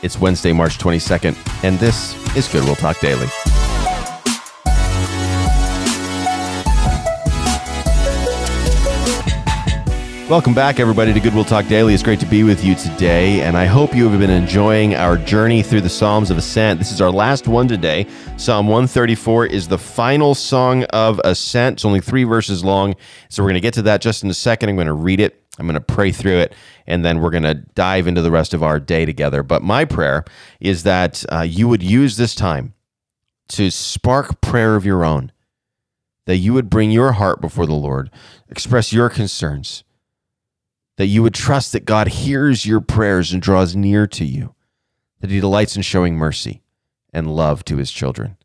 It's Wednesday, March 22nd, and this is Goodwill Talk Daily. Welcome back, everybody, to Goodwill Talk Daily. It's great to be with you today, and I hope you have been enjoying our journey through the Psalms of Ascent. This is our last one today. Psalm 134 is the final song of Ascent. It's only three verses long, so we're going to get to that just in a second. I'm going to read it, I'm going to pray through it, and then we're going to dive into the rest of our day together. But my prayer is that uh, you would use this time to spark prayer of your own, that you would bring your heart before the Lord, express your concerns that you would trust that God hears your prayers and draws near to you, that He delights in showing mercy and love to His children.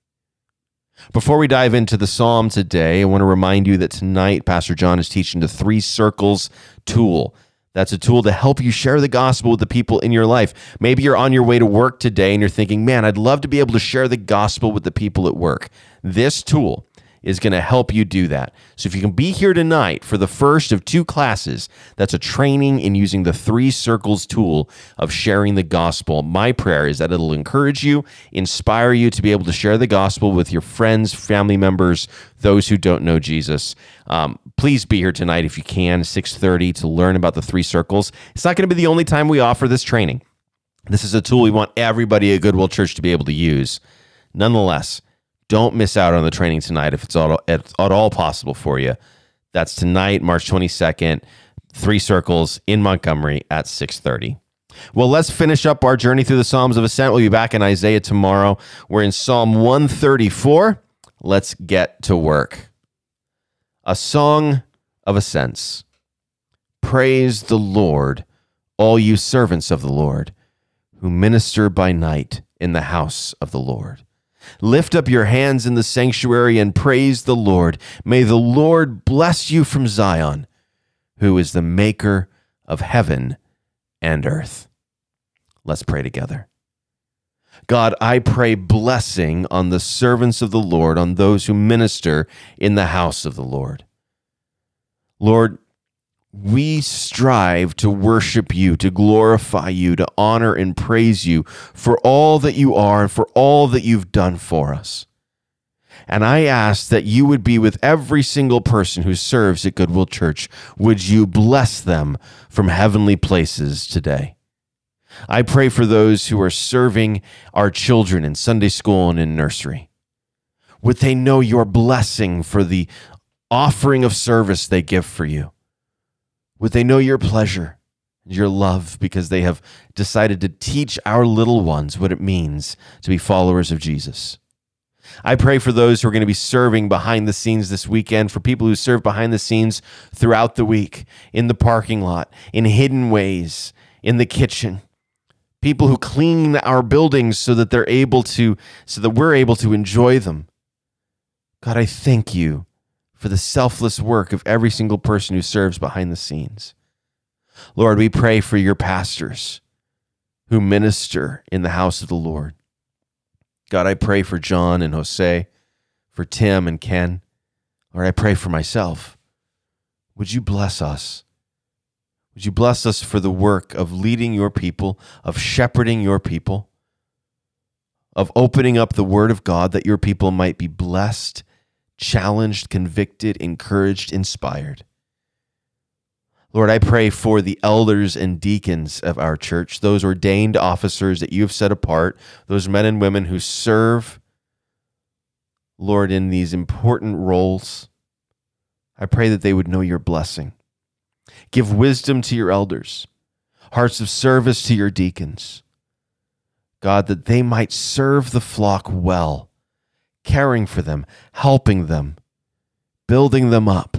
Before we dive into the psalm today, I want to remind you that tonight Pastor John is teaching the Three Circles tool. That's a tool to help you share the gospel with the people in your life. Maybe you're on your way to work today and you're thinking, man, I'd love to be able to share the gospel with the people at work. This tool is going to help you do that. So if you can be here tonight for the first of two classes, that's a training in using the three circles tool of sharing the gospel. My prayer is that it'll encourage you, inspire you to be able to share the gospel with your friends, family members, those who don't know Jesus. Um, please be here tonight if you can, 6:30 to learn about the three circles. It's not going to be the only time we offer this training. This is a tool we want everybody at Goodwill Church to be able to use. Nonetheless, don't miss out on the training tonight if it's at, at all possible for you. That's tonight, March 22nd, three circles in Montgomery at 630. Well, let's finish up our journey through the Psalms of Ascent. We'll be back in Isaiah tomorrow. We're in Psalm 134. Let's get to work. A song of ascents. Praise the Lord, all you servants of the Lord, who minister by night in the house of the Lord. Lift up your hands in the sanctuary and praise the Lord. May the Lord bless you from Zion, who is the maker of heaven and earth. Let's pray together. God, I pray blessing on the servants of the Lord, on those who minister in the house of the Lord. Lord, we strive to worship you, to glorify you, to honor and praise you for all that you are and for all that you've done for us. And I ask that you would be with every single person who serves at Goodwill Church. Would you bless them from heavenly places today? I pray for those who are serving our children in Sunday school and in nursery. Would they know your blessing for the offering of service they give for you? Would they know your pleasure, your love, because they have decided to teach our little ones what it means to be followers of Jesus? I pray for those who are going to be serving behind the scenes this weekend, for people who serve behind the scenes throughout the week, in the parking lot, in hidden ways, in the kitchen. People who clean our buildings so that they're able to, so that we're able to enjoy them. God, I thank you for the selfless work of every single person who serves behind the scenes. Lord, we pray for your pastors who minister in the house of the Lord. God, I pray for John and Jose, for Tim and Ken. Lord, I pray for myself. Would you bless us? Would you bless us for the work of leading your people, of shepherding your people, of opening up the word of God that your people might be blessed challenged, convicted, encouraged, inspired. Lord, I pray for the elders and deacons of our church, those ordained officers that you have set apart, those men and women who serve, Lord, in these important roles. I pray that they would know your blessing. Give wisdom to your elders, hearts of service to your deacons. God, that they might serve the flock well caring for them, helping them, building them up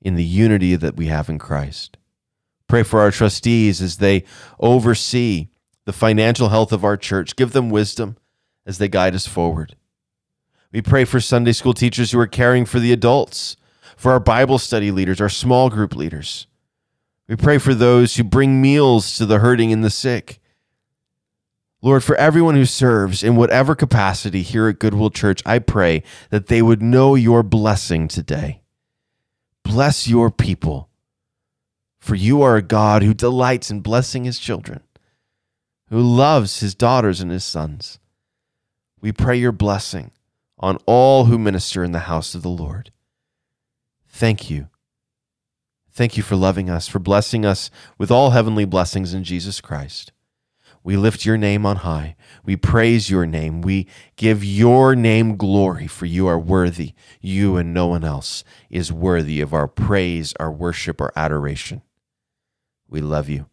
in the unity that we have in Christ. Pray for our trustees as they oversee the financial health of our church. Give them wisdom as they guide us forward. We pray for Sunday school teachers who are caring for the adults, for our Bible study leaders, our small group leaders. We pray for those who bring meals to the hurting and the sick. Lord, for everyone who serves in whatever capacity here at Goodwill Church, I pray that they would know your blessing today. Bless your people, for you are a God who delights in blessing his children. who loves his daughters and his sons. We pray your blessing on all who minister in the house of the Lord. Thank you. Thank you for loving us, for blessing us with all heavenly blessings in Jesus Christ. We lift your name on high. We praise your name. We give your name glory, for you are worthy. You and no one else is worthy of our praise, our worship, our adoration. We love you,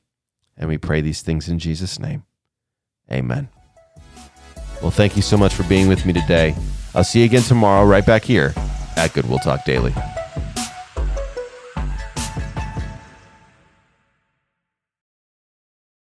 and we pray these things in Jesus' name. Amen. Well, thank you so much for being with me today. I'll see you again tomorrow, right back here at Goodwill Talk Daily.